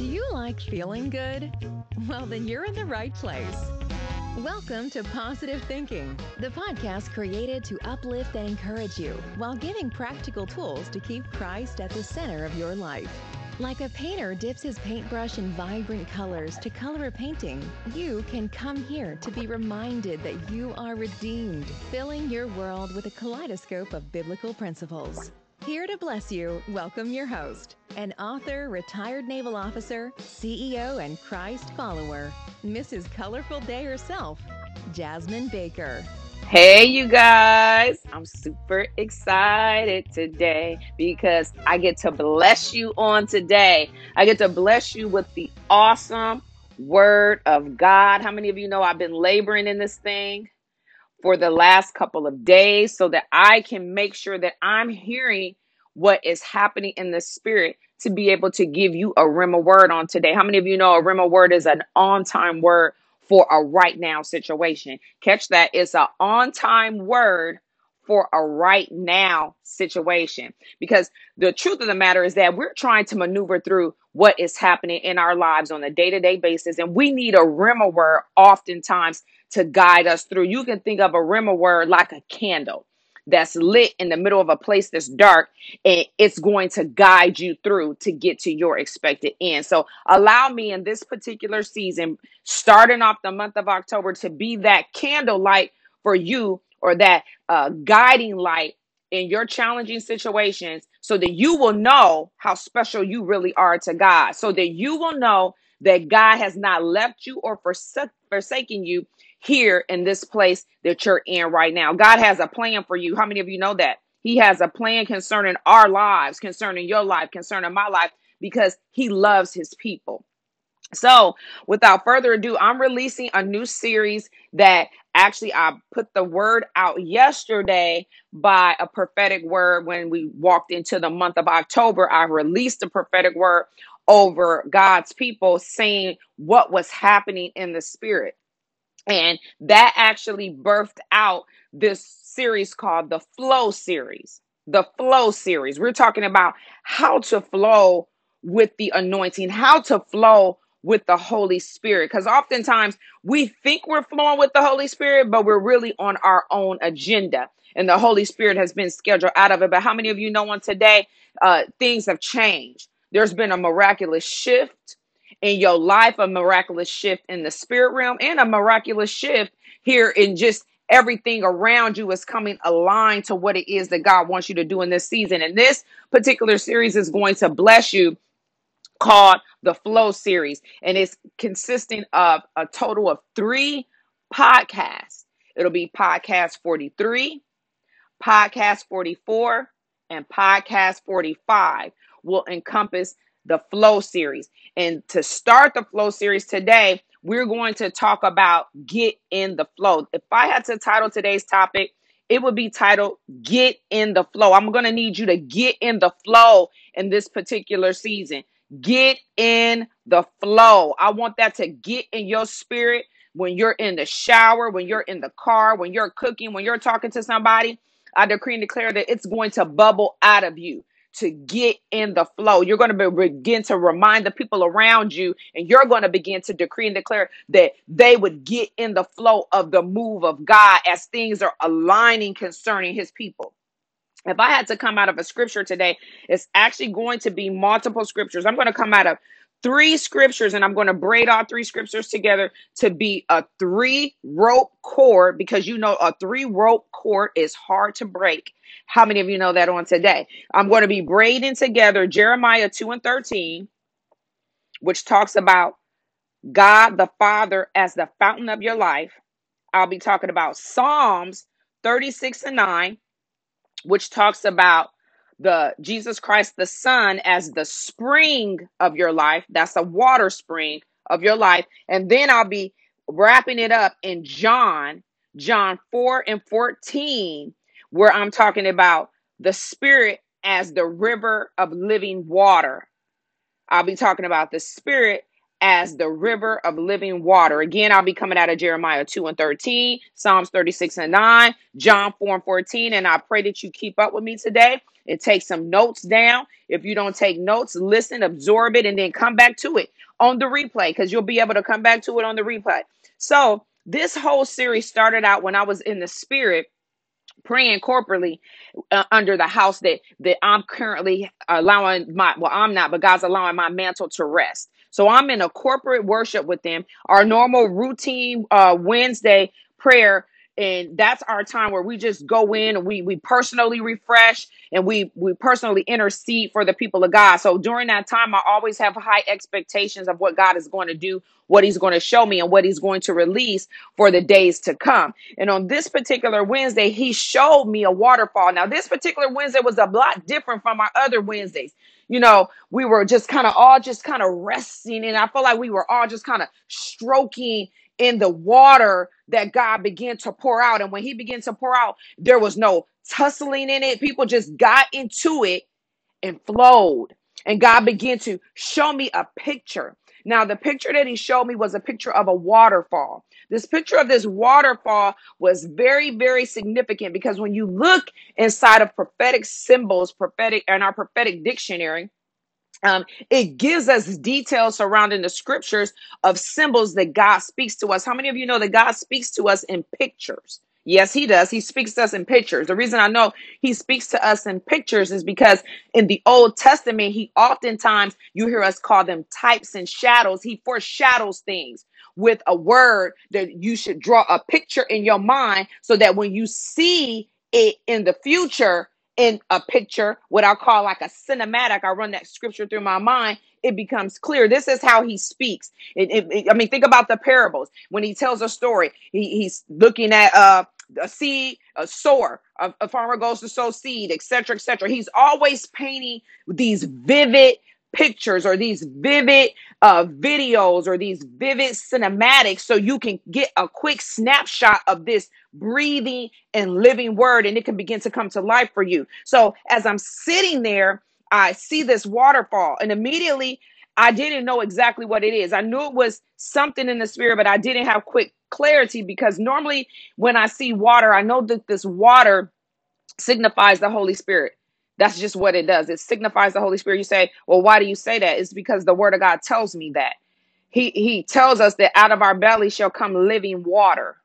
Do you like feeling good? Well, then you're in the right place. Welcome to Positive Thinking, the podcast created to uplift and encourage you while giving practical tools to keep Christ at the center of your life. Like a painter dips his paintbrush in vibrant colors to color a painting, you can come here to be reminded that you are redeemed, filling your world with a kaleidoscope of biblical principles. Here to bless you, welcome your host, an author, retired naval officer, CEO, and Christ follower, Mrs. Colorful Day herself, Jasmine Baker. Hey, you guys. I'm super excited today because I get to bless you on today. I get to bless you with the awesome word of God. How many of you know I've been laboring in this thing? For the last couple of days so that I can make sure that I'm hearing what is happening in the spirit to be able to give you a Rhema word on today. How many of you know a Rhema word is an on time word for a right now situation? Catch that. It's an on time word for a right now situation. Because the truth of the matter is that we're trying to maneuver through what is happening in our lives on a day to day basis. And we need a Rhema word oftentimes to guide us through. You can think of a Rhema word like a candle that's lit in the middle of a place that's dark and it's going to guide you through to get to your expected end. So allow me in this particular season, starting off the month of October, to be that candle light for you or that uh, guiding light in your challenging situations so that you will know how special you really are to God, so that you will know that God has not left you or forsaken you here in this place that you're in right now. God has a plan for you. How many of you know that? He has a plan concerning our lives, concerning your life, concerning my life, because He loves His people. So, without further ado, I'm releasing a new series that actually I put the word out yesterday by a prophetic word when we walked into the month of October. I released a prophetic word over God's people saying what was happening in the spirit. And that actually birthed out this series called the Flow series. The Flow series. We're talking about how to flow with the anointing, how to flow with the Holy Spirit. Because oftentimes we think we're flowing with the Holy Spirit, but we're really on our own agenda. And the Holy Spirit has been scheduled out of it. But how many of you know on today, uh, things have changed? There's been a miraculous shift in your life, a miraculous shift in the spirit realm, and a miraculous shift here in just everything around you is coming aligned to what it is that God wants you to do in this season. And this particular series is going to bless you called the Flow series, and it's consisting of a total of three podcasts. It'll be podcast 43, podcast 44, and podcast 45 will encompass the Flow series. And to start the Flow series today, we're going to talk about get in the flow. If I had to title today's topic, it would be titled Get in the Flow. I'm going to need you to get in the flow in this particular season. Get in the flow. I want that to get in your spirit when you're in the shower, when you're in the car, when you're cooking, when you're talking to somebody. I decree and declare that it's going to bubble out of you to get in the flow. You're going to begin to remind the people around you, and you're going to begin to decree and declare that they would get in the flow of the move of God as things are aligning concerning his people. If I had to come out of a scripture today, it's actually going to be multiple scriptures. I'm going to come out of three scriptures and I'm going to braid all three scriptures together to be a three rope cord because you know a three rope cord is hard to break. How many of you know that on today? I'm going to be braiding together Jeremiah 2 and 13, which talks about God the Father as the fountain of your life. I'll be talking about Psalms 36 and 9, which talks about the Jesus Christ the Son as the spring of your life. That's a water spring of your life. And then I'll be wrapping it up in John, John 4 and 14, where I'm talking about the Spirit as the river of living water. I'll be talking about the Spirit as the river of living water. Again, I'll be coming out of Jeremiah 2 and 13, Psalms 36 and 9, John 4 and 14. And I pray that you keep up with me today and take some notes down. If you don't take notes, listen, absorb it, and then come back to it on the replay because you'll be able to come back to it on the replay. So, this whole series started out when I was in the spirit praying corporately uh, under the house that that I'm currently allowing my well I'm not but God's allowing my mantle to rest. So I'm in a corporate worship with them. Our normal routine uh Wednesday prayer and that's our time where we just go in and we we personally refresh and we we personally intercede for the people of God. So during that time I always have high expectations of what God is going to do, what he's going to show me and what he's going to release for the days to come. And on this particular Wednesday, he showed me a waterfall. Now, this particular Wednesday was a lot different from our other Wednesdays. You know, we were just kind of all just kind of resting, and I felt like we were all just kind of stroking in the water that God began to pour out. And when he began to pour out, there was no tussling in it. People just got into it and flowed. And God began to show me a picture. Now, the picture that He showed me was a picture of a waterfall. This picture of this waterfall was very, very significant because when you look inside of prophetic symbols, prophetic and our prophetic dictionary, um, it gives us details surrounding the scriptures of symbols that God speaks to us. How many of you know that God speaks to us in pictures? Yes, he does. He speaks to us in pictures. The reason I know he speaks to us in pictures is because in the Old Testament, he oftentimes, you hear us call them types and shadows. He foreshadows things with a word that you should draw a picture in your mind so that when you see it in the future, in a picture, what I call like a cinematic. I run that scripture through my mind. It becomes clear. This is how he speaks. It, it- it- I mean, think about the parables. When he tells a story, he, he's looking at uh, a seed, a sower, a, a farmer goes to sow seed, etc., etc. He's always painting these vivid pictures or these vivid uh, videos or these vivid cinematics so you can get a quick snapshot of this breathing and living word and it can begin to come to life for you. So as I'm sitting there, I see this waterfall and immediately I didn't know exactly what it is. I knew it was something in the spirit, but I didn't have quick clarity because normally when I see water, I know that this water signifies the Holy Spirit. That's just what it does. It signifies the Holy Spirit. You say, well, why do you say that? It's because the word of God tells me that. He he tells us that out of our belly shall come living water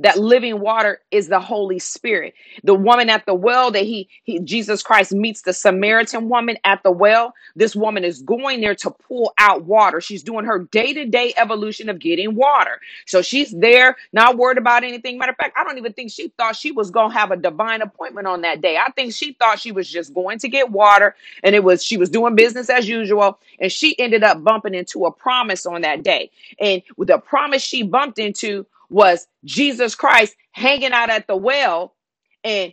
that living water is the holy spirit. The woman at the well that he, he jesus christ meets the samaritan woman at the well this woman is going there to pull out water. She's doing her day-to-day evolution of getting water. So she's there not worried about anything. Matter of fact i don't even think she thought she was going to have a divine appointment on that day. I think she thought she was just going to get water and it was she was doing business as usual and she ended up bumping into a promise on that day. And with the promise she bumped into was Jesus Christ hanging out at the well and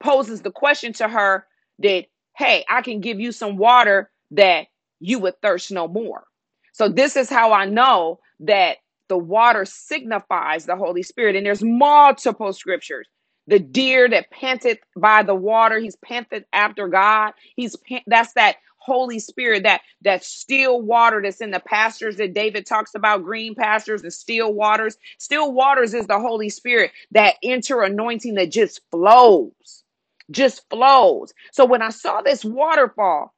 poses the question to her that, hey, I can give you some water that you would thirst no more. So this is how I know that the water signifies the Holy Spirit. And there's multiple scriptures. The deer that panted by the water, he's panted after God. He's that's that Holy Spirit, that that still water that's in the pastures that David talks about, green pastures and still waters. Still waters is the Holy Spirit, that inter anointing that just flows just flows. So when I saw this waterfall,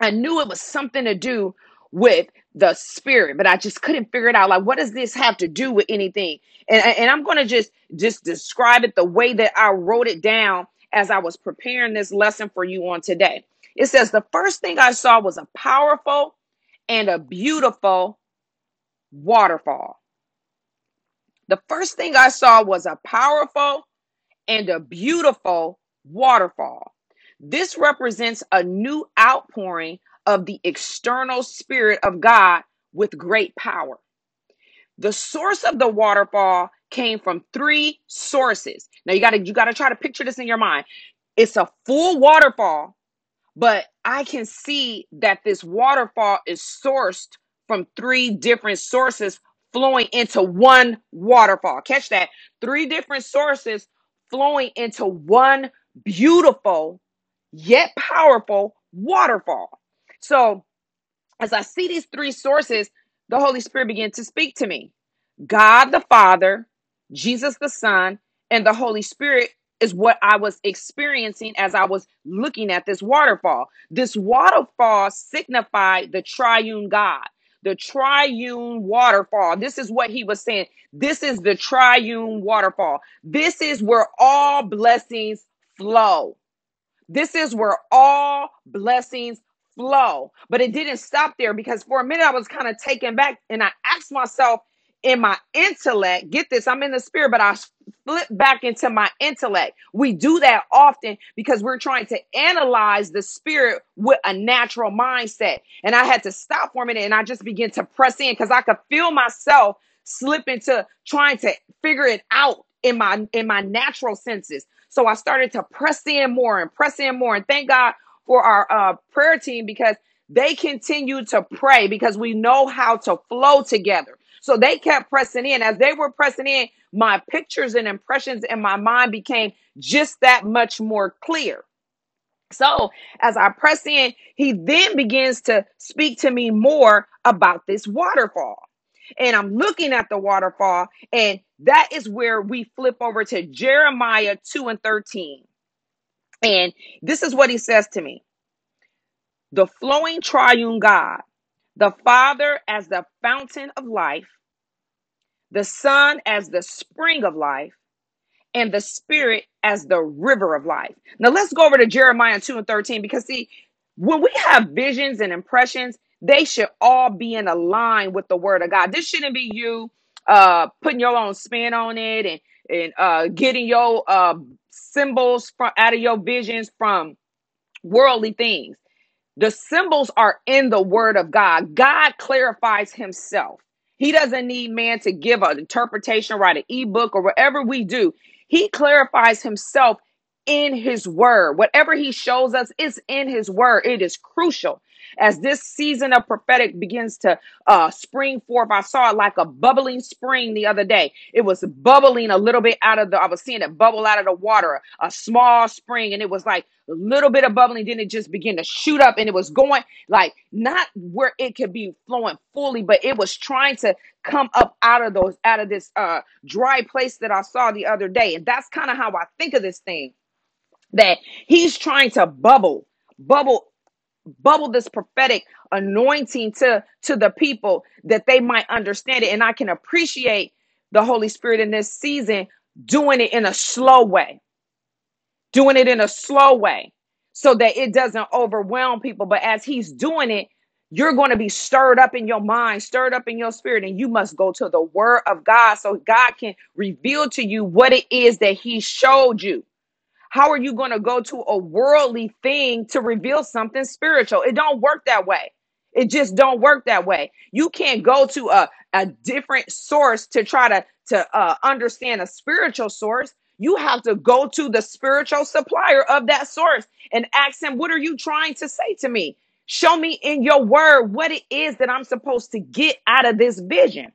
I knew it was something to do with the spirit, but I just couldn't figure it out. Like, what does this have to do with anything? And, and I'm to just just describe it the way that I wrote it down as I was preparing this lesson for you on today. It says the first thing I saw was a powerful and a beautiful waterfall. The first thing I saw was a powerful and a beautiful waterfall. This represents a new outpouring of the external spirit of God with great power. The source of the waterfall came from three sources. Now you got to you got to try to picture this in your mind. It's a full waterfall but I can see that this waterfall is sourced from three different sources flowing into one waterfall. Catch that. Three different sources flowing into one beautiful yet powerful waterfall. So, as I see these three sources, the Holy Spirit began to speak to me. God the Father, Jesus the Son, and the Holy Spirit is what I was experiencing as I was looking at this waterfall. This waterfall signified the triune God, the triune waterfall. This is what he was saying. This is the triune waterfall. This is where all blessings flow. This is where all blessings flow. But it didn't stop there because for a minute I was kind of taken back and I asked myself in my intellect, get this, I'm in the spirit, but I flip back into my intellect. We do that often because we're trying to analyze the spirit with a natural mindset. And I had to stop for a minute and I just began to press in because I could feel myself slip into trying to figure it out in my in my natural senses. So I started to press in more and press in more. And thank God for our uh, prayer team because they continue to pray because we know how to flow together. So they kept pressing in. As they were pressing in, my pictures and impressions in my mind became just that much more clear. So as I press in, he then begins to speak to me more about this waterfall. And I'm looking at the waterfall, and that is where we flip over to Jeremiah 2 and 13. And this is what he says to me the flowing triune God, the Father as the fountain of life, the Son as the spring of life and the Spirit as the river of life. Now let's go over to Jeremiah 2 and 13 because see, when we have visions and impressions, they should all be in a line with the word of God. This shouldn't be you uh putting your own spin on it and and uh getting your uh symbols from out of your visions from worldly things. The symbols are in the word of God. God clarifies himself. He doesn't need man to give an interpretation, write an ebook, or whatever we do. He clarifies himself in his word. Whatever he shows us is in his word. It is crucial. As this season of prophetic begins to uh, spring forth, I saw it like a bubbling spring the other day. It was bubbling a little bit out of the, I was seeing it bubble out of the water, a small spring, and it was like a little bit of bubbling. Then it just began to shoot up, and it was going like not where it could be flowing fully, but it was trying to come up out of those, out of this uh, dry place that I saw the other day. And that's kind of how I think of this thing that he's trying to bubble, bubble bubble this prophetic anointing to to the people that they might understand it. And i can appreciate the holy spirit in this season doing it in a slow way doing it in a slow way so that it doesn't overwhelm people. But as he's doing it you're going to be stirred up in your mind stirred up in your spirit and you must go to the word of god so god can reveal to you what it is that he showed you how are you going to go to a worldly thing to reveal something spiritual? It don't work that way. It just don't work that way. You can't go to a, a different source to try to, to uh, understand a spiritual source. You have to go to the spiritual supplier of that source and ask him, What are you trying to say to me? Show me in your word what it is that I'm supposed to get out of this vision.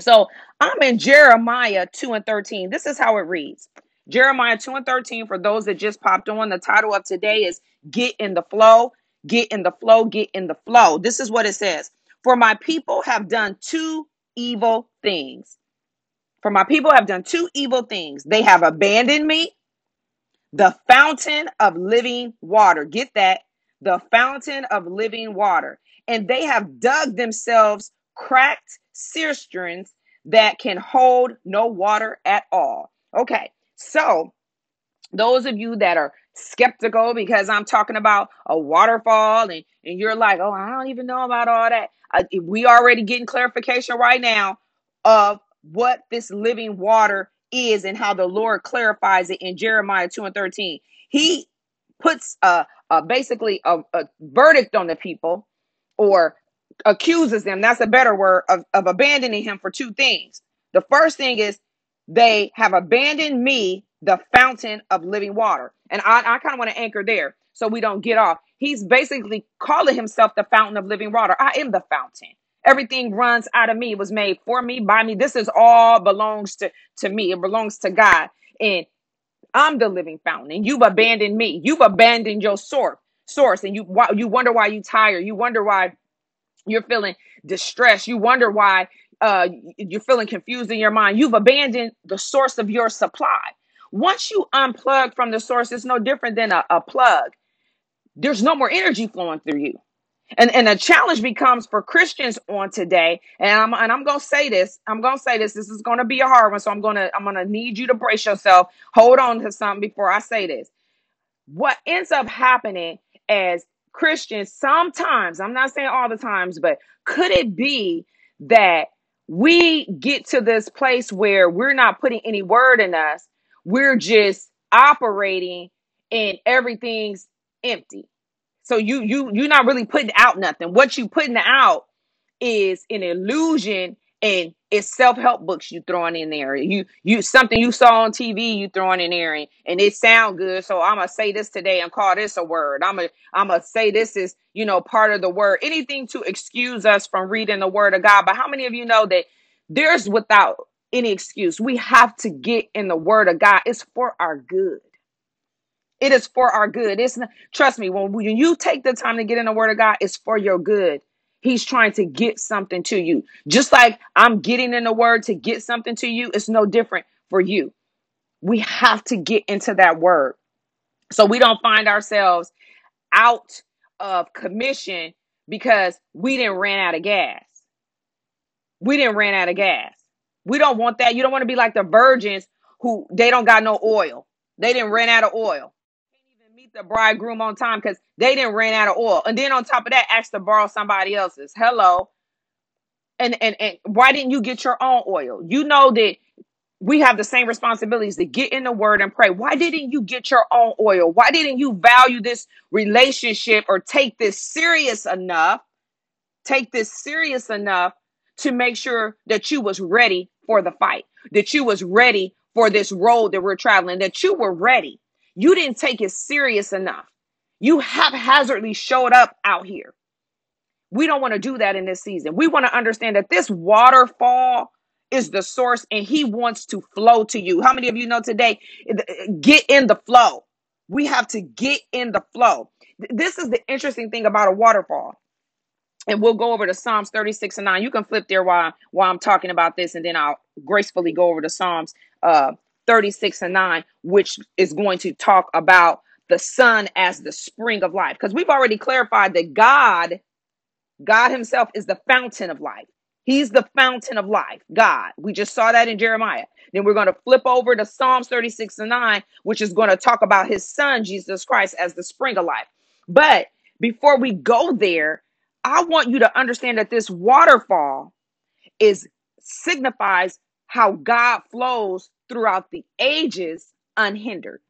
So I'm in Jeremiah 2 and 13. This is how it reads. Jeremiah 2 and 13, for those that just popped on, the title of today is Get in the Flow, Get in the Flow, Get in the Flow. This is what it says For my people have done two evil things. For my people have done two evil things. They have abandoned me, the fountain of living water. Get that? The fountain of living water. And they have dug themselves cracked cisterns that can hold no water at all. Okay, so those of you that are skeptical because I'm talking about a waterfall and, and you're like, oh, I don't even know about all that. Uh, we already getting clarification right now of what this living water is and how the Lord clarifies it in Jeremiah 2 and 13. He puts a, a basically a, a verdict on the people or accuses them. That's a better word of, of abandoning him for two things. The first thing is they have abandoned me, the fountain of living water. And I, I kind of want to anchor there so we don't get off. He's basically calling himself the fountain of living water. I am the fountain. Everything runs out of me. It was made for me, by me. This is all belongs to, to me. It belongs to God. And I'm the living fountain. And you've abandoned me. You've abandoned your source source. And you you wonder why you tired. You wonder why You're feeling distressed. You wonder why uh, you're feeling confused in your mind. You've abandoned the source of your supply. Once you unplug from the source, it's no different than a, a plug. There's no more energy flowing through you. And and a challenge becomes for Christians on today. And I'm and I'm gonna say this. I'm gonna say this. This is gonna be a hard one. So I'm gonna I'm gonna need you to brace yourself. Hold on to something before I say this. What ends up happening as Christians sometimes, I'm not saying all the times, but could it be that we get to this place where we're not putting any word in us? We're just operating and everything's empty so you you you're not really putting out nothing. What you putting out is an illusion and it's self-help books you throwing in there. You you something you saw on TV you throwing in there and, and it sound good. So I'm gonna say this today and call this a word. I'm gonna I'm gonna say this is you know part of the word. Anything to excuse us from reading the word of God. But how many of you know that there's without any excuse? We have to get in the word of God. It's for our good. It is for our good. It's not, trust me, when, when you take the time to get in the word of God, it's for your good. He's trying to get something to you. Just like I'm getting in the word to get something to you, it's no different for you. We have to get into that word so we don't find ourselves out of commission because we didn't ran out of gas. We didn't ran out of gas. We don't want that. You don't want to be like the virgins who they don't got no oil. They didn't run out of oil the bridegroom on time because they didn't ran out of oil. And then on top of that, ask to borrow somebody else's. Hello. And and and why didn't you get your own oil? You know that we have the same responsibilities to get in the word and pray. Why didn't you get your own oil? Why didn't you value this relationship or take this serious enough? Take this serious enough to make sure that you was ready for the fight, that you was ready for this road that we're traveling, that you were ready. You didn't take it serious enough. You haphazardly showed up out here. We don't want to do that in this season. We want to understand that this waterfall is the source and he wants to flow to you. How many of you know today? Get in the flow. We have to get in the flow. This is the interesting thing about a waterfall. And we'll go over to Psalms 36 and 9. You can flip there while, while I'm talking about this, and then I'll gracefully go over to Psalms uh, 36 and 9, which is going to talk about the son as the spring of life. Because we've already clarified that God, God Himself is the fountain of life. He's the fountain of life, God. We just saw that in Jeremiah. Then we're going to flip over to Psalms 36 and 9, which is going to talk about his son, Jesus Christ, as the spring of life. But before we go there, I want you to understand that this waterfall is signifies how God flows throughout the ages unhindered.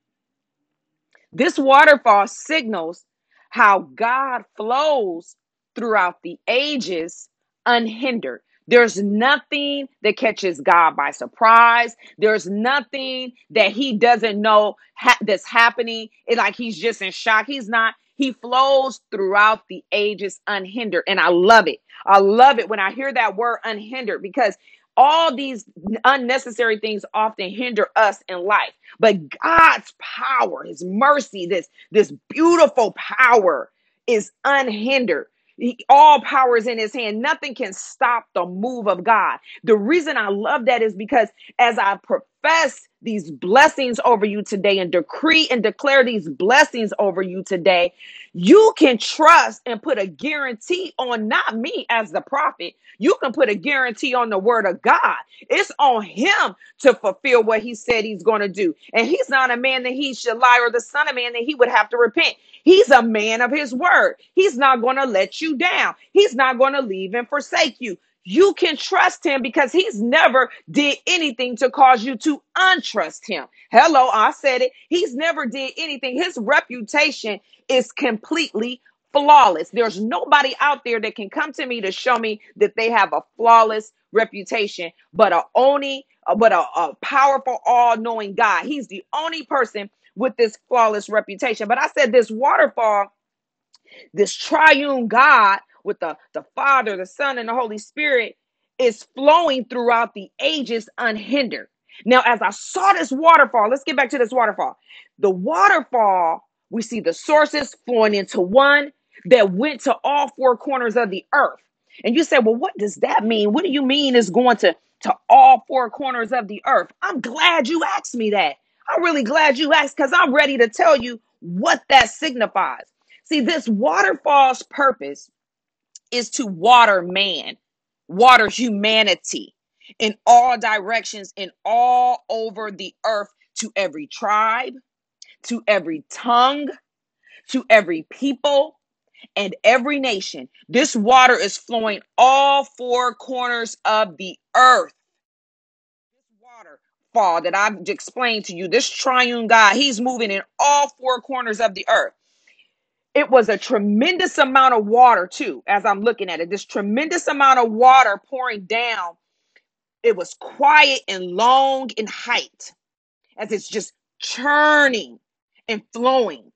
This waterfall signals how God flows throughout the ages unhindered. There's nothing that catches God by surprise. There's nothing that he doesn't know ha- that's happening. It's like he's just in shock. He's not. He flows throughout the ages unhindered. And I love it. I love it when I hear that word unhindered because all these unnecessary things often hinder us in life. But god's power his mercy this this beautiful power is unhindered. He, all power is in his hand. Nothing can stop the move of god. The reason i love that is because as i profess these blessings over you today and decree and declare these blessings over you today you can trust and put a guarantee on not me as the prophet. You can put a guarantee on the word of God. It's on him to fulfill what he said he's going to do. And he's not a man that he should lie or the son of man that he would have to repent. He's a man of his word. He's not going to let you down. He's not going to leave and forsake you you can trust him because he's never did anything to cause you to untrust him. Hello, I said it. He's never did anything. His reputation is completely flawless. There's nobody out there that can come to me to show me that they have a flawless reputation, but a only uh, but a, a powerful, all-knowing God. He's the only person with this flawless reputation. But I said this waterfall, this triune God with the, the Father, the Son, and the Holy Spirit is flowing throughout the ages unhindered. Now, as I saw this waterfall, let's get back to this waterfall. The waterfall, we see the sources flowing into one that went to all four corners of the earth. And you say, well, what does that mean? What do you mean is going to, to all four corners of the earth? I'm glad you asked me that. I'm really glad you asked because I'm ready to tell you what that signifies. See, this waterfall's purpose is to water man, water humanity in all directions and all over the earth to every tribe, to every tongue, to every people, and every nation. This water is flowing all four corners of the earth. This that I've explained to you, this triune God, he's moving in all four corners of the earth. It was a tremendous amount of water, too, as I'm looking at it. This tremendous amount of water pouring down. It was quiet and long in height as it's just churning and flowing.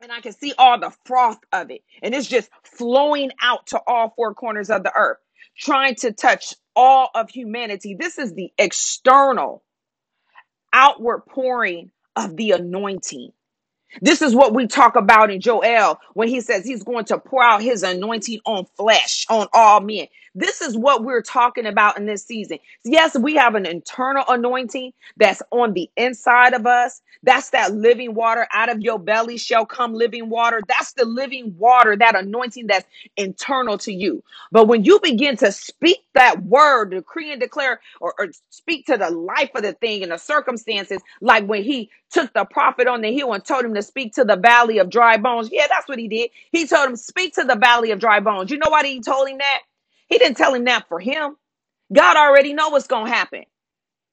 And I can see all the froth of it. And it's just flowing out to all four corners of the earth, trying to touch all of humanity. This is the external, outward pouring of the anointing. This is what we talk about in Joel when he says he's going to pour out his anointing on flesh, on all men. This is what we're talking about in this season. Yes, we have an internal anointing that's on the inside of us. That's that living water out of your belly shall come living water. That's the living water, that anointing that's internal to you. But when you begin to speak that word, decree and declare, or, or speak to the life of the thing and the circumstances, like when he took the prophet on the hill and told him to speak to the valley of dry bones. Yeah, that's what he did. He told him, Speak to the valley of dry bones. You know why he told him that? He didn't tell him that for him. God already know what's going to happen.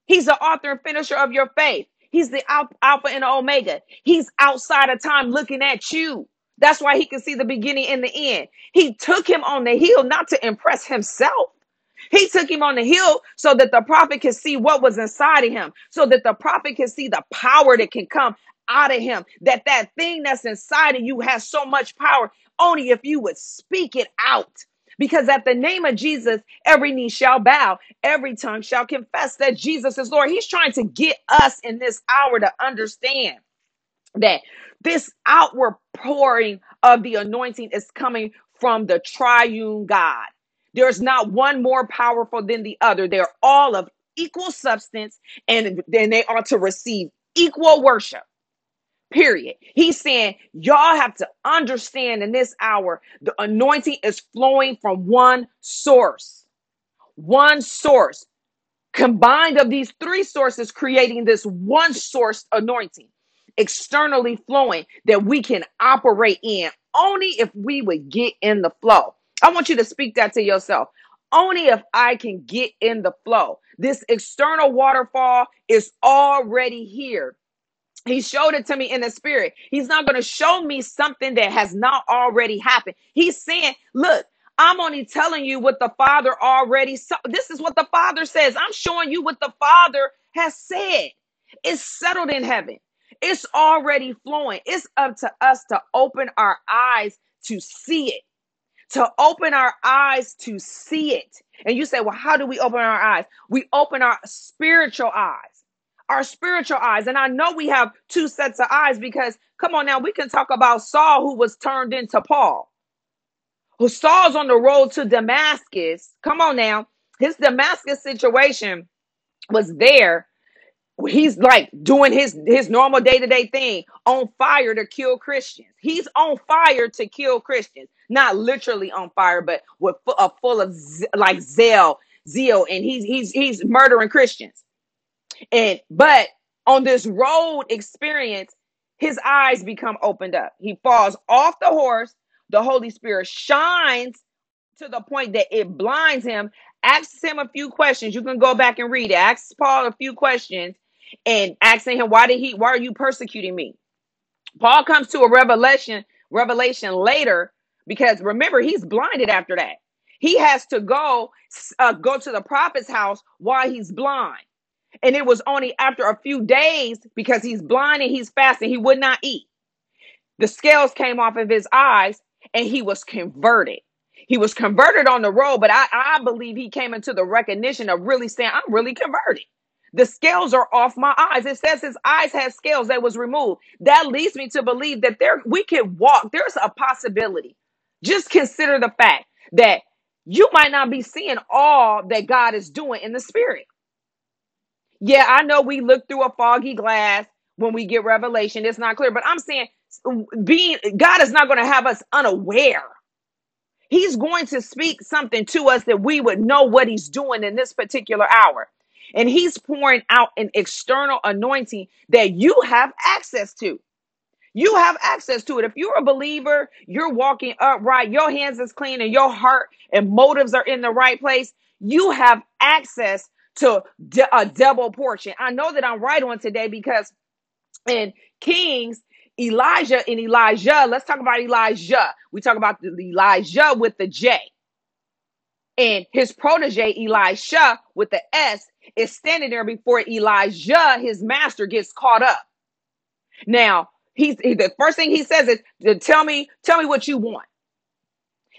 He's the author and finisher of your faith. He's the Alpha and Omega. He's outside of time looking at you. That's why he can see the beginning and the end. He took him on the hill not to impress himself. He took him on the hill so that the prophet could see what was inside of him, so that the prophet could see the power that can come out of him. That that thing that's inside of you has so much power only if you would speak it out. Because at the name of Jesus, every knee shall bow, every tongue shall confess that Jesus is Lord. He's trying to get us in this hour to understand that this outward pouring of the anointing is coming from the triune God. There's not one more powerful than the other. They're all of equal substance and then they are to receive equal worship. Period. He's saying, y'all have to understand in this hour, the anointing is flowing from one source. One source. Combined of these three sources creating this one source anointing externally flowing that we can operate in only if we would get in the flow. I want you to speak that to yourself. Only if i can get in the flow. This external waterfall is already here he showed it to me in the spirit. He's not going to show me something that has not already happened. He's saying, Look, I'm only telling you what the Father already saw. This is what the Father says. I'm showing you what the Father has said. It's settled in heaven, it's already flowing. It's up to us to open our eyes to see it to open our eyes to see it. And you say, well, how do we open our eyes? We open our spiritual eyes, our spiritual eyes. And I know we have two sets of eyes because, come on now, we can talk about Saul who was turned into Paul, who Saul's on the road to Damascus. Come on now. His Damascus situation was there he's like doing his his normal day-to-day thing on fire to kill christians he's on fire to kill christians not literally on fire but with a full of like zeal zeal and he's he's he's murdering christians and but on this road experience his eyes become opened up he falls off the horse the holy spirit shines to the point that it blinds him, asks him a few questions. You can go back and read it. Asks Paul a few questions and asking him, why did he, why are you persecuting me? Paul comes to a revelation, revelation later, because remember, he's blinded after that. He has to go, uh, go to the prophet's house while he's blind. And it was only after a few days because he's blind and he's fasting, he would not eat. The scales came off of his eyes and he was converted. He was converted on the road, but I, I believe he came into the recognition of really saying, I'm really converted. The scales are off my eyes. It says his eyes had scales that was removed. That leads me to believe that there we can walk. There's a possibility. Just consider the fact that you might not be seeing all that God is doing in the spirit. Yeah, I know we look through a foggy glass when we get revelation. It's not clear, but I'm saying being God is not going to have us unaware. He's going to speak something to us that we would know what he's doing in this particular hour. And he's pouring out an external anointing that you have access to. You have access to it. If you're a believer, you're walking upright, your hands is clean, and your heart and motives are in the right place. You have access to a double portion. I know that I'm right on today because in Kings, Elijah and Elijah, let's talk about Elijah. We talk about the Elijah with the J. And his protege, Elisha, with the S, is standing there before Elijah, his master, gets caught up. Now, he's he, the first thing he says is, "Tell me, tell me what you want."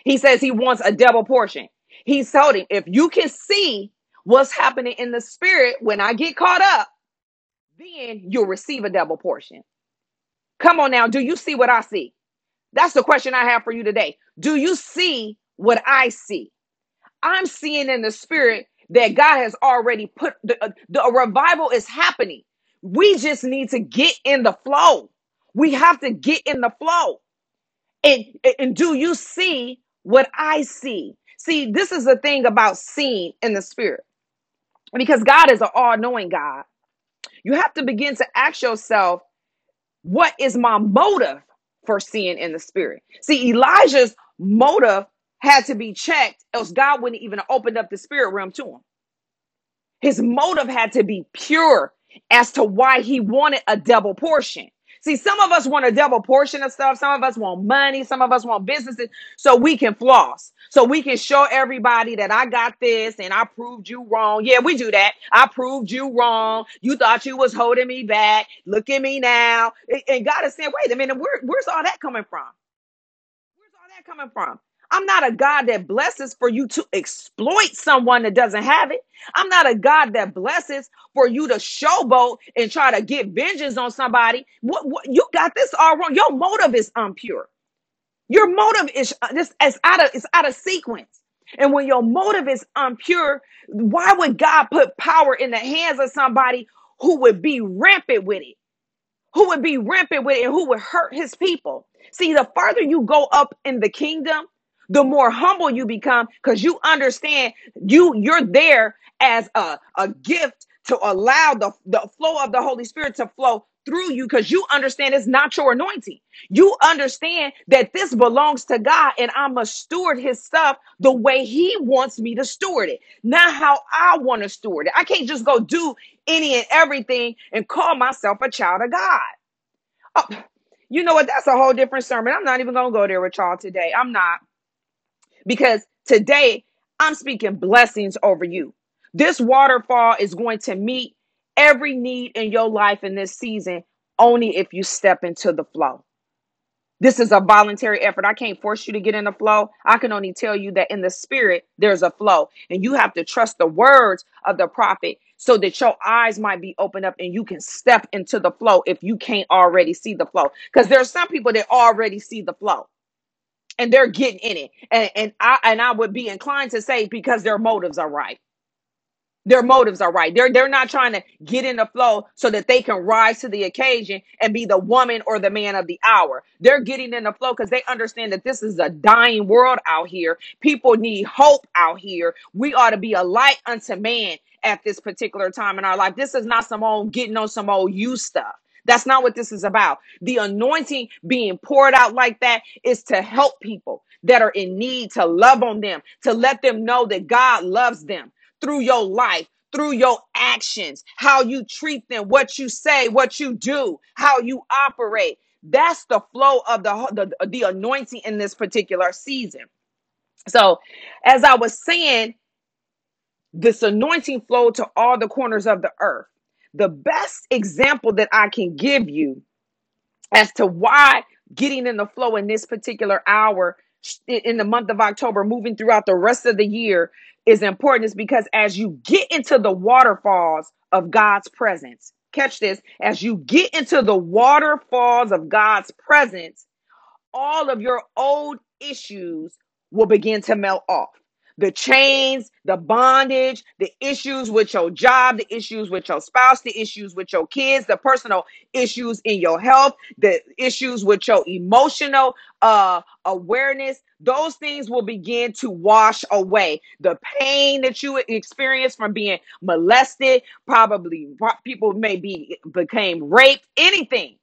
He says he wants a double portion. He's told him, "If you can see what's happening in the spirit when I get caught up, then you'll receive a double portion." Come on now, do you see what I see? That's the question I have for you today. Do you see what I see? I'm seeing in the spirit that God has already put the, uh, the revival is happening. We just need to get in the flow. We have to get in the flow. And, and do you see what I see? See, this is the thing about seeing in the spirit. Because God is an all knowing God. You have to begin to ask yourself, what is my motive for seeing in the spirit? See, Elijah's motive had to be checked, else God wouldn't even have opened up the spirit realm to him. His motive had to be pure as to why he wanted a double portion. See, some of us want a double portion of stuff. Some of us want money. Some of us want businesses so we can floss. So we can show everybody that I got this and I proved you wrong. Yeah, we do that. I proved you wrong. You thought you was holding me back. Look at me now. And God is saying, wait a minute, where, where's all that coming from? Where's all that coming from? I'm not a God that blesses for you to exploit someone that doesn't have it. I'm not a God that blesses for you to showboat and try to get vengeance on somebody. What, what you got this all wrong. Your motive is impure. Your motive is uh, this is out of it's out of sequence. And when your motive is impure, why would God put power in the hands of somebody who would be rampant with it? Who would be rampant with it and who would hurt his people? See, the farther you go up in the kingdom, the more humble you become because you understand you you're there as a, a gift to allow the, the flow of the Holy Spirit to flow through you because you understand it's not your anointing. You understand that this belongs to God and I must steward his stuff the way he wants me to steward it, not how I want to steward it. I can't just go do any and everything and call myself a child of God. Oh, you know what? That's a whole different sermon. I'm not even going to go there with y'all today. I'm not because today I'm speaking blessings over you. This waterfall is going to meet every need in your life in this season only if you step into the flow. This is a voluntary effort. I can't force you to get in the flow. I can only tell you that in the spirit, there's a flow. And you have to trust the words of the prophet so that your eyes might be opened up and you can step into the flow if you can't already see the flow. Because there are some people that already see the flow and they're getting in it. And, and I and I would be inclined to say because their motives are right. Their motives are right. They're they're not trying to get in the flow so that they can rise to the occasion and be the woman or the man of the hour. They're getting in the flow because they understand that this is a dying world out here. People need hope out here. We ought to be a light unto man at this particular time in our life. This is not some old getting on some old you stuff. That's not what this is about. The anointing being poured out like that is to help people that are in need, to love on them, to let them know that God loves them through your life, through your actions, how you treat them, what you say, what you do, how you operate. That's the flow of the, the, the anointing in this particular season. So, as I was saying, this anointing flowed to all the corners of the earth. The best example that I can give you as to why getting in the flow in this particular hour in the month of October, moving throughout the rest of the year is important is because as you get into the waterfalls of God's presence, catch this, as you get into the waterfalls of God's presence, all of your old issues will begin to melt off. The chains, the bondage, the issues with your job, the issues with your spouse, the issues with your kids, the personal issues in your health, the issues with your emotional uh, awareness, those things will begin to wash away. The pain that you experience from being molested, probably people may be became raped, anything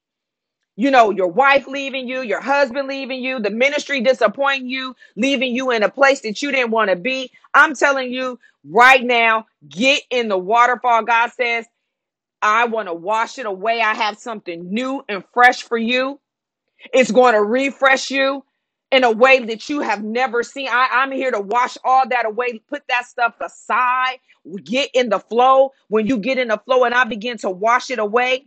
you know, your wife leaving you, your husband leaving you, the ministry disappointing you, leaving you in a place that you didn't want to be. I'm telling you right now, get in the waterfall. God says, I want to wash it away. I have something new and fresh for you. It's going to refresh you in a way that you have never seen. I, I'm here to wash all that away, put that stuff aside, get in the flow. When you get in the flow and I begin to wash it away,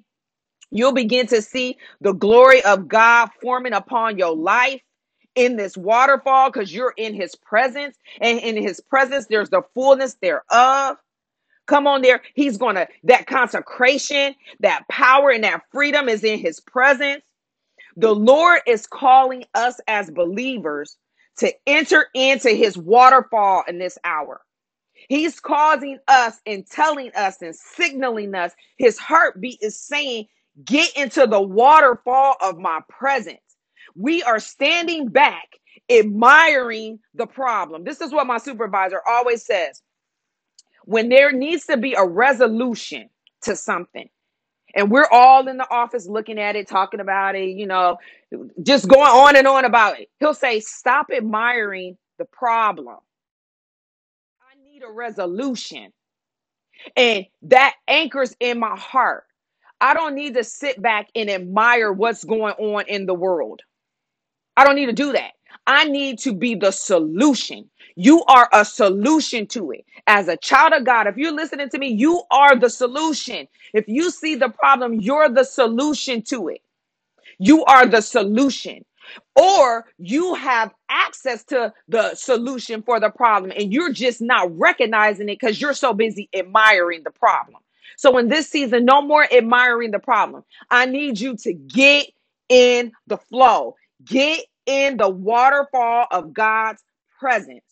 You'll begin to see the glory of God forming upon your life in this waterfall because you're in his presence. And in his presence, there's the fullness thereof. Come on there. He's going to, that consecration, that power, and that freedom is in his presence. The Lord is calling us as believers to enter into his waterfall in this hour. He's causing us and telling us and signaling us. His heartbeat is saying, Get into the waterfall of my presence. We are standing back, admiring the problem. This is what my supervisor always says when there needs to be a resolution to something. And we're all in the office looking at it, talking about it, you know, just going on and on about it. He'll say, Stop admiring the problem. I need a resolution. And that anchors in my heart. I don't need to sit back and admire what's going on in the world. I don't need to do that. I need to be the solution. You are a solution to it. As a child of God, if you're listening to me, you are the solution. If you see the problem, you're the solution to it. You are the solution. Or you have access to the solution for the problem and you're just not recognizing it because you're so busy admiring the problem. So in this season, no more admiring the problem. I need you to get in the flow, get in the waterfall of God's presence.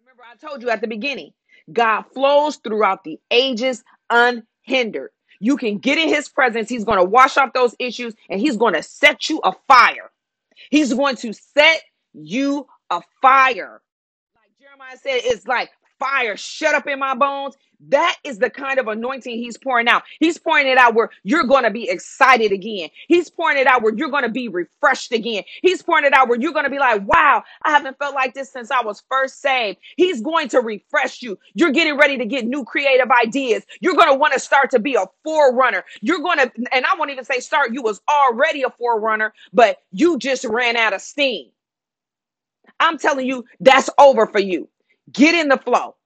Remember, I told you at the beginning, God flows throughout the ages unhindered. You can get in his presence. He's going to wash off those issues and he's going to set you afire. He's going to set you afire. Like Jeremiah said, it's like fire shut up in my bones. That is the kind of anointing he's pouring out. He's pouring it out where you're going to be excited again. He's pouring it out where you're going to be refreshed again. He's pouring it out where you're going to be like, wow, I haven't felt like this since I was first saved. He's going to refresh you. You're getting ready to get new creative ideas. You're going to want to start to be a forerunner. You're going to, and I won't even say start, you was already a forerunner, but you just ran out of steam. I'm telling you, that's over for you. Get in the flow.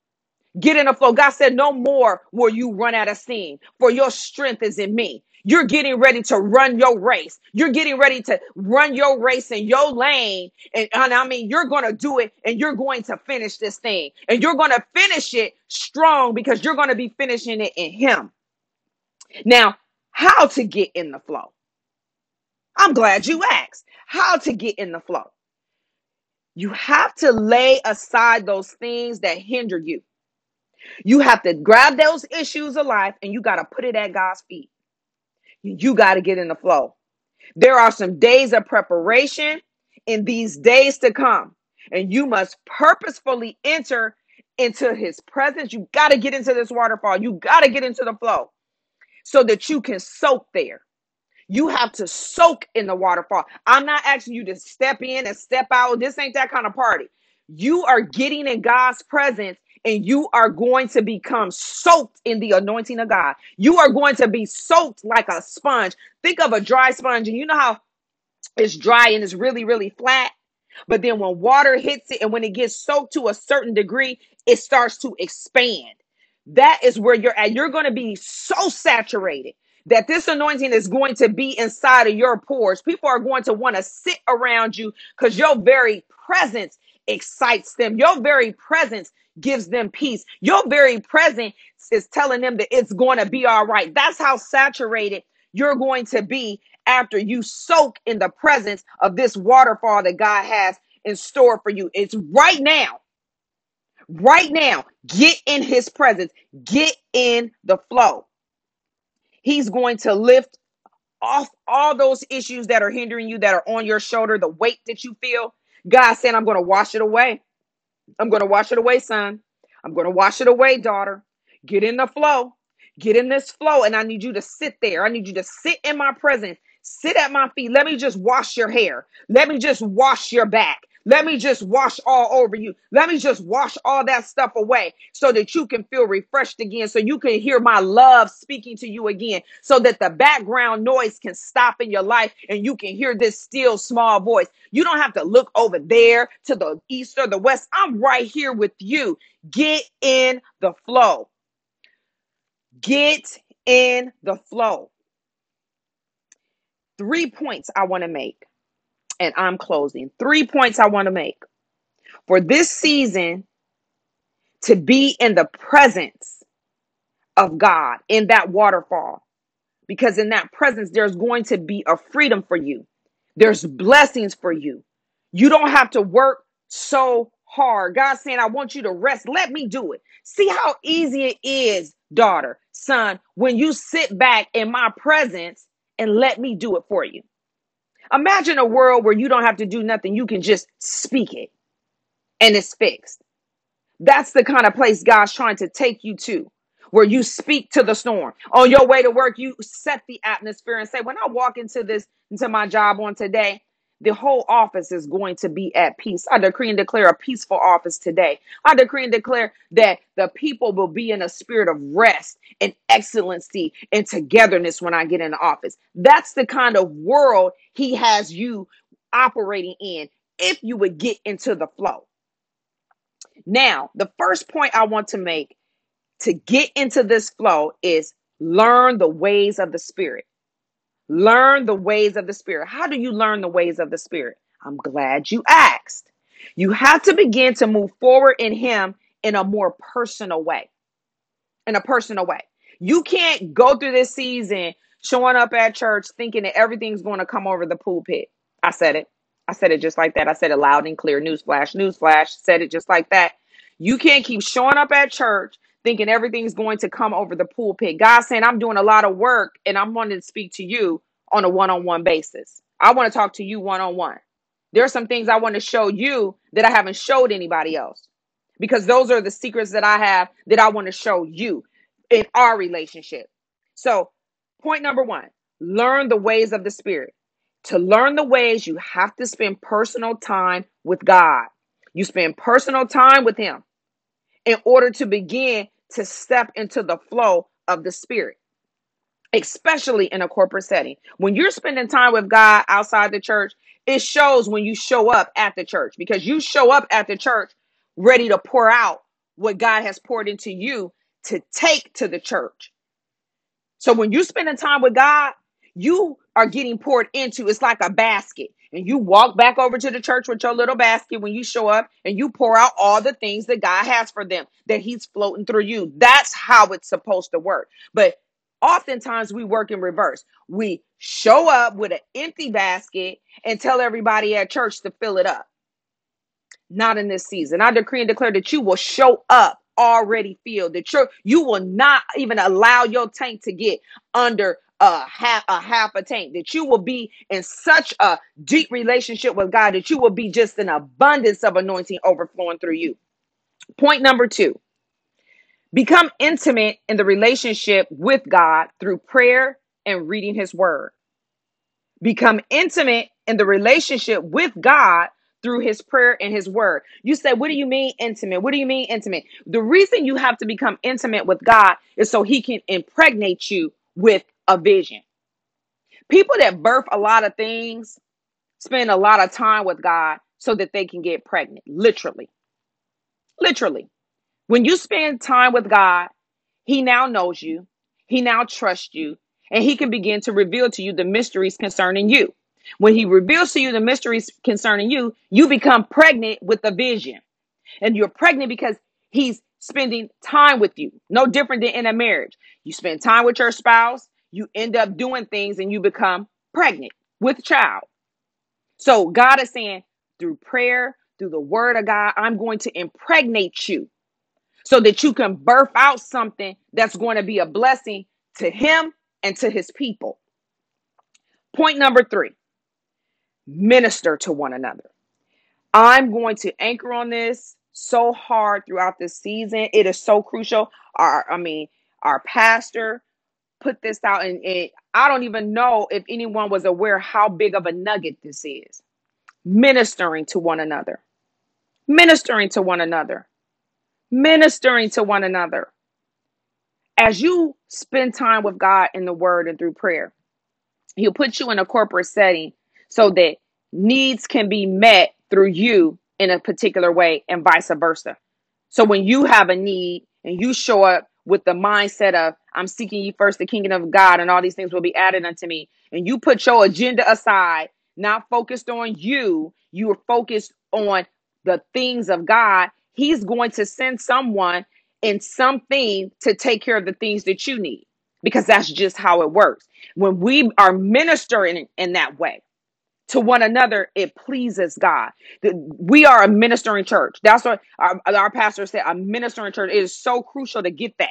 Get in the flow. God said, No more will you run out of steam, for your strength is in me. You're getting ready to run your race. You're getting ready to run your race in your lane. And, and I mean, you're going to do it and you're going to finish this thing. And you're going to finish it strong because you're going to be finishing it in Him. Now, how to get in the flow? I'm glad you asked. How to get in the flow? You have to lay aside those things that hinder you. You have to grab those issues of life and you got to put it at God's feet. You got to get in the flow. There are some days of preparation in these days to come, and you must purposefully enter into his presence. You got to get into this waterfall. You got to get into the flow so that you can soak there. You have to soak in the waterfall. I'm not asking you to step in and step out. This ain't that kind of party. You are getting in God's presence and you are going to become soaked in the anointing of God. You are going to be soaked like a sponge. Think of a dry sponge, and you know how it's dry and it's really, really flat. But then when water hits it and when it gets soaked to a certain degree, it starts to expand. That is where you're at. You're going to be so saturated that this anointing is going to be inside of your pores. People are going to want to sit around you because your very presence excites them. Your very presence gives them peace. Your very presence is telling them that it's going to be all right. That's how saturated you're going to be after you soak in the presence of this waterfall that God has in store for you. It's right now. Right now, get in his presence, get in the flow. He's going to lift off all those issues that are hindering you, that are on your shoulder, the weight that you feel. God said, I'm going to wash it away. I'm going to wash it away, son. I'm going to wash it away, daughter. Get in the flow. Get in this flow. And I need you to sit there. I need you to sit in my presence. Sit at my feet. Let me just wash your hair. Let me just wash your back. Let me just wash all over you. Let me just wash all that stuff away so that you can feel refreshed again, so you can hear my love speaking to you again, so that the background noise can stop in your life and you can hear this still small voice. You don't have to look over there to the east or the west. I'm right here with you. Get in the flow. Get in the flow. Three points I want to make, and I'm closing. Three points I want to make for this season to be in the presence of God in that waterfall. Because in that presence, there's going to be a freedom for you, there's blessings for you. You don't have to work so hard. God's saying, I want you to rest. Let me do it. See how easy it is, daughter, son, when you sit back in my presence and let me do it for you. Imagine a world where you don't have to do nothing. You can just speak it and it's fixed. That's the kind of place God's trying to take you to, where you speak to the storm. On your way to work, you set the atmosphere and say, When I walk into this, into my job on today, the whole office is going to be at peace. I decree and declare a peaceful office today. I decree and declare that the people will be in a spirit of rest and excellency and togetherness when I get in the office. That's the kind of world He has you operating in if you would get into the flow. Now, the first point I want to make to get into this flow is learn the ways of the Spirit. Learn the ways of the Spirit. How do you learn the ways of the Spirit? I'm glad you asked. You have to begin to move forward in Him in a more personal way. In a personal way. You can't go through this season showing up at church thinking that everything's going to come over the pulpit. I said it. I said it just like that. I said it loud and clear. Newsflash, newsflash. Said it just like that. You can't keep showing up at church thinking everything's going to come over the pulpit. God saying, I'm doing a lot of work and I'm wanting to speak to you on a one on one basis. I want to talk to you one on one. There are some things I want to show you that I haven't showed anybody else because those are the secrets that I have that I want to show you in our relationship. So, point number one learn the ways of the Spirit. To learn the ways, you have to spend personal time with God. You spend personal time with Him in order to begin to step into the flow of the Spirit, especially in a corporate setting. When you're spending time with God outside the church, it shows when you show up at the church because you show up at the church ready to pour out what God has poured into you to take to the church. So when you're spending time with God, you are getting poured into. It's like a basket. And you walk back over to the church with your little basket when you show up and you pour out all the things that God has for them, that He's floating through you. That's how it's supposed to work. But oftentimes we work in reverse. We show up with an empty basket and tell everybody at church to fill it up. Not in this season. I decree and declare that you will show up already filled. That you you will not even allow your tank to get under a half a half a tank. That you will be in such a deep relationship with God that you will be just an abundance of anointing overflowing through you. Point number two. Become intimate in the relationship with God through prayer and reading his word. Become intimate in the relationship with God through his prayer and his word. You say, What do you mean intimate? What do you mean intimate? The reason you have to become intimate with God is so he can impregnate you with a vision. People that birth a lot of things spend a lot of time with God so that they can get pregnant, literally. Literally. When you spend time with God, he now knows you, he now trusts you, and he can begin to reveal to you the mysteries concerning you. When he reveals to you the mysteries concerning you, you become pregnant with a vision. And you're pregnant because he's spending time with you. No different than in a marriage. You spend time with your spouse, you end up doing things, and you become pregnant with a child. So God is saying through prayer, through the word of God, I'm going to impregnate you so that you can birth out something that's going to be a blessing to him and to his people. Point number three minister to one another. I'm going to anchor on this so hard throughout this season. It is so crucial. Our, I mean, our pastor put this out, and, I don't even know if anyone was aware how big of a nugget this is. Ministering to one another, ministering to one another, ministering to one another. As you spend time with God in the Word and through prayer, He'll put you in a corporate setting so that needs can be met through you in a particular way and vice versa. So when you have a need and you show up with the mindset of I'm seeking ye first the kingdom of God and all these things will be added unto me and you put your agenda aside, not focused on you, you are focused on the things of God, he's going to send someone and something to take care of the things that you need because that's just how it works. When we are ministering in that way, to one another, it pleases God. We are a ministering church. That's what our, our pastor said. A ministering church it is so crucial to get that.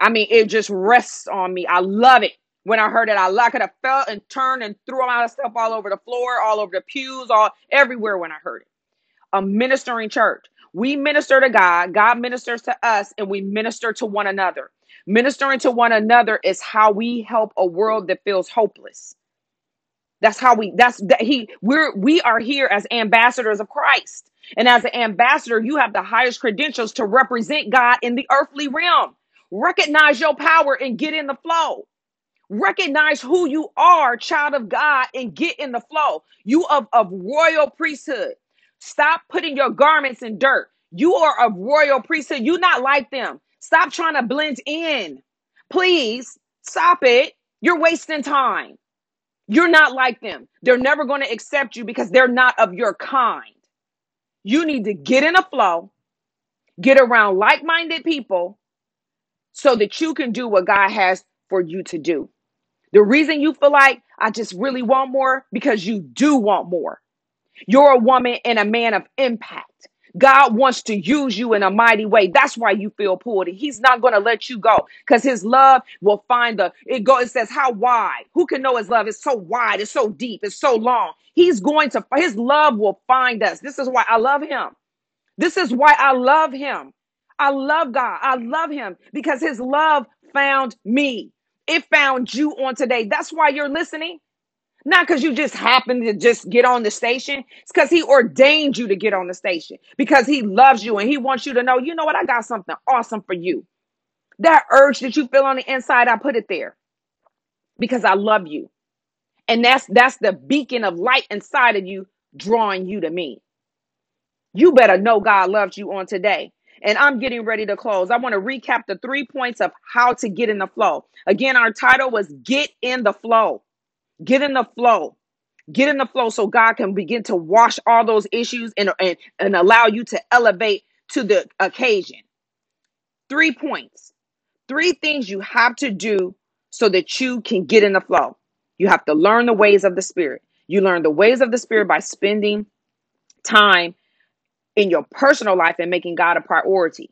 I mean, it just rests on me. I love it. When I heard it, I, I could have felt and turned and threw stuff all over the floor, all over the pews, all everywhere when I heard it. A ministering church. We minister to God, God ministers to us, and we minister to one another. Ministering to one another is how we help a world that feels hopeless. That's how we that's that he we're we are here as ambassadors of Christ. And as an ambassador, you have the highest credentials to represent God in the earthly realm. Recognize your power and get in the flow. Recognize who you are, child of God, and get in the flow. You of, of royal priesthood. Stop putting your garments in dirt. You are of royal priesthood. You're not like them. Stop trying to blend in. Please stop it. You're wasting time. You're not like them. They're never going to accept you because they're not of your kind. You need to get in a flow, get around like minded people so that you can do what God has for you to do. The reason you feel like I just really want more because you do want more. You're a woman and a man of impact. God wants to use you in a mighty way. That's why you feel pulled. He's not going to let you go because his love will find the it go it says how wide. Who can know his love? It's so wide, it's so deep, it's so long. He's going to his love will find us. This is why I love him. This is why I love him. I love God. I love him because his love found me. It found you on today. That's why you're listening. Not because you just happen to just get on the station. It's because he ordained you to get on the station because he loves you and he wants you to know, you know what? I got something awesome for you. That urge that you feel on the inside, I put it there because I love you. And that's that's the beacon of light inside of you drawing you to me. You better know God loves you on today. And I'm getting ready to close. I want to recap the three points of how to get in the flow. Again, our title was Get in the Flow. Get in the flow. Get in the flow so God can begin to wash all those issues and, and, and allow you to elevate to the occasion. Three points. Three things you have to do so that you can get in the flow. You have to learn the ways of the Spirit. You learn the ways of the Spirit by spending time in your personal life and making God a priority.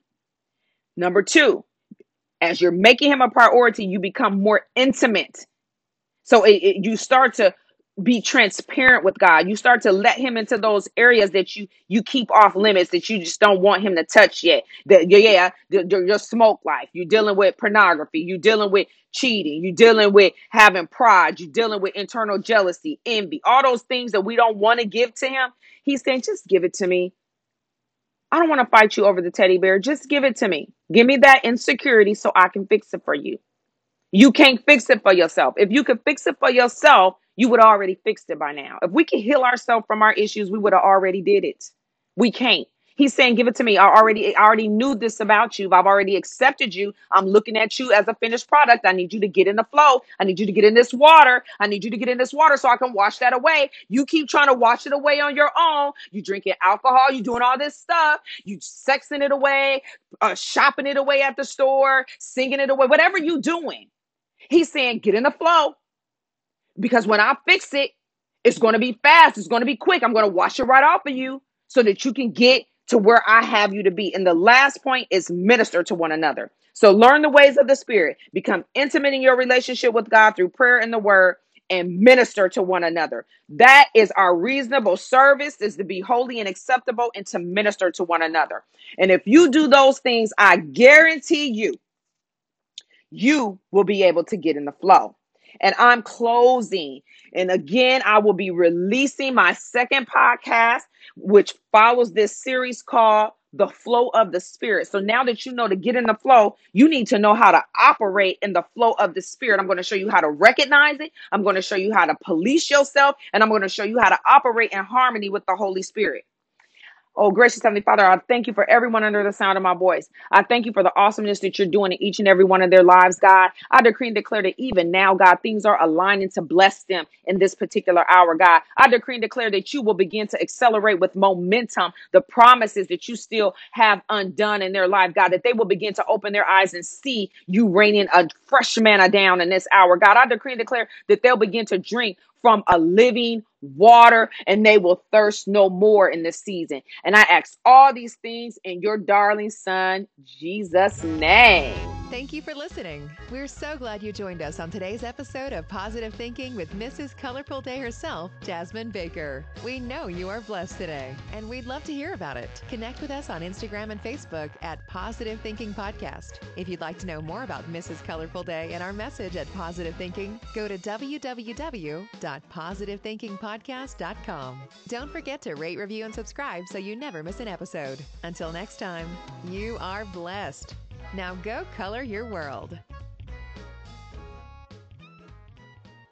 Number two, as you're making Him a priority, you become more intimate. So it, it, you start to be transparent with God. You start to let him into those areas that you you keep off limits that you just don't want him to touch yet. That yeah, the, the, your smoke life. You're dealing with pornography. You're dealing with cheating. You're dealing with having pride. You're dealing with internal jealousy, envy, all those things that we don't want to give to him. He's saying, just give it to me. I don't want to fight you over the teddy bear. Just give it to me. Give me that insecurity so I can fix it for you. You can't fix it for yourself. If you could fix it for yourself, you would already fixed it by now. If we could heal ourselves from our issues, we would have already did it. We can't. He's saying, "Give it to me. I already, I already knew this about you. I've already accepted you. I'm looking at you as a finished product. I need you to get in the flow. I need you to get in this water. I need you to get in this water so I can wash that away. You keep trying to wash it away on your own. You drinking alcohol. You doing all this stuff. You sexing it away, uh, shopping it away at the store, singing it away. Whatever you doing, He's saying, get in the flow because when I fix it, it's going to be fast. It's going to be quick. I'm going to wash it right off of you so that you can get to where I have you to be. And the last point is minister to one another. So learn the ways of the Spirit, become intimate in your relationship with God through prayer and the word, and minister to one another. That is our reasonable service is to be holy and acceptable and to minister to one another. And if you do those things, I guarantee you you will be able to get in the flow. And I'm closing. And again, I will be releasing my second podcast, which follows this series called The Flow of the Spirit. So now that you know to get in the flow, you need to know how to operate in the flow of the Spirit. I'm going to show you how to recognize it. I'm going to show you how to police yourself. And I'm going to show you how to operate in harmony with the Holy Spirit. Oh, gracious Heavenly Father, I thank you for everyone under the sound of my voice. I thank you for the awesomeness that you're doing in each and every one of their lives, God. I decree and declare that even now, God, things are aligning to bless them in this particular hour, God. I decree and declare that you will begin to accelerate with momentum the promises that you still have undone in their life, God, that they will begin to open their eyes and see you raining a fresh manna down in this hour, God. I decree and declare that they'll begin to drink from a living water and they will thirst no more in this season. And I ask all these things in your darling son, Jesus' name. Thank you for listening. We're so glad you joined us on today's episode of Positive Thinking with Mrs. Colorful Day herself, Jasmine Baker. We know you are blessed today, and we'd love to hear about it. Connect with us on Instagram and Facebook at Positive Thinking Podcast. If you'd like to know more about Mrs. Colorful Day and our message at Positive Thinking, go to www.positivethinkingpodcast.com. Don't forget to rate, review, and subscribe so you never miss an episode. Until next time, you are blessed. Now go color your world.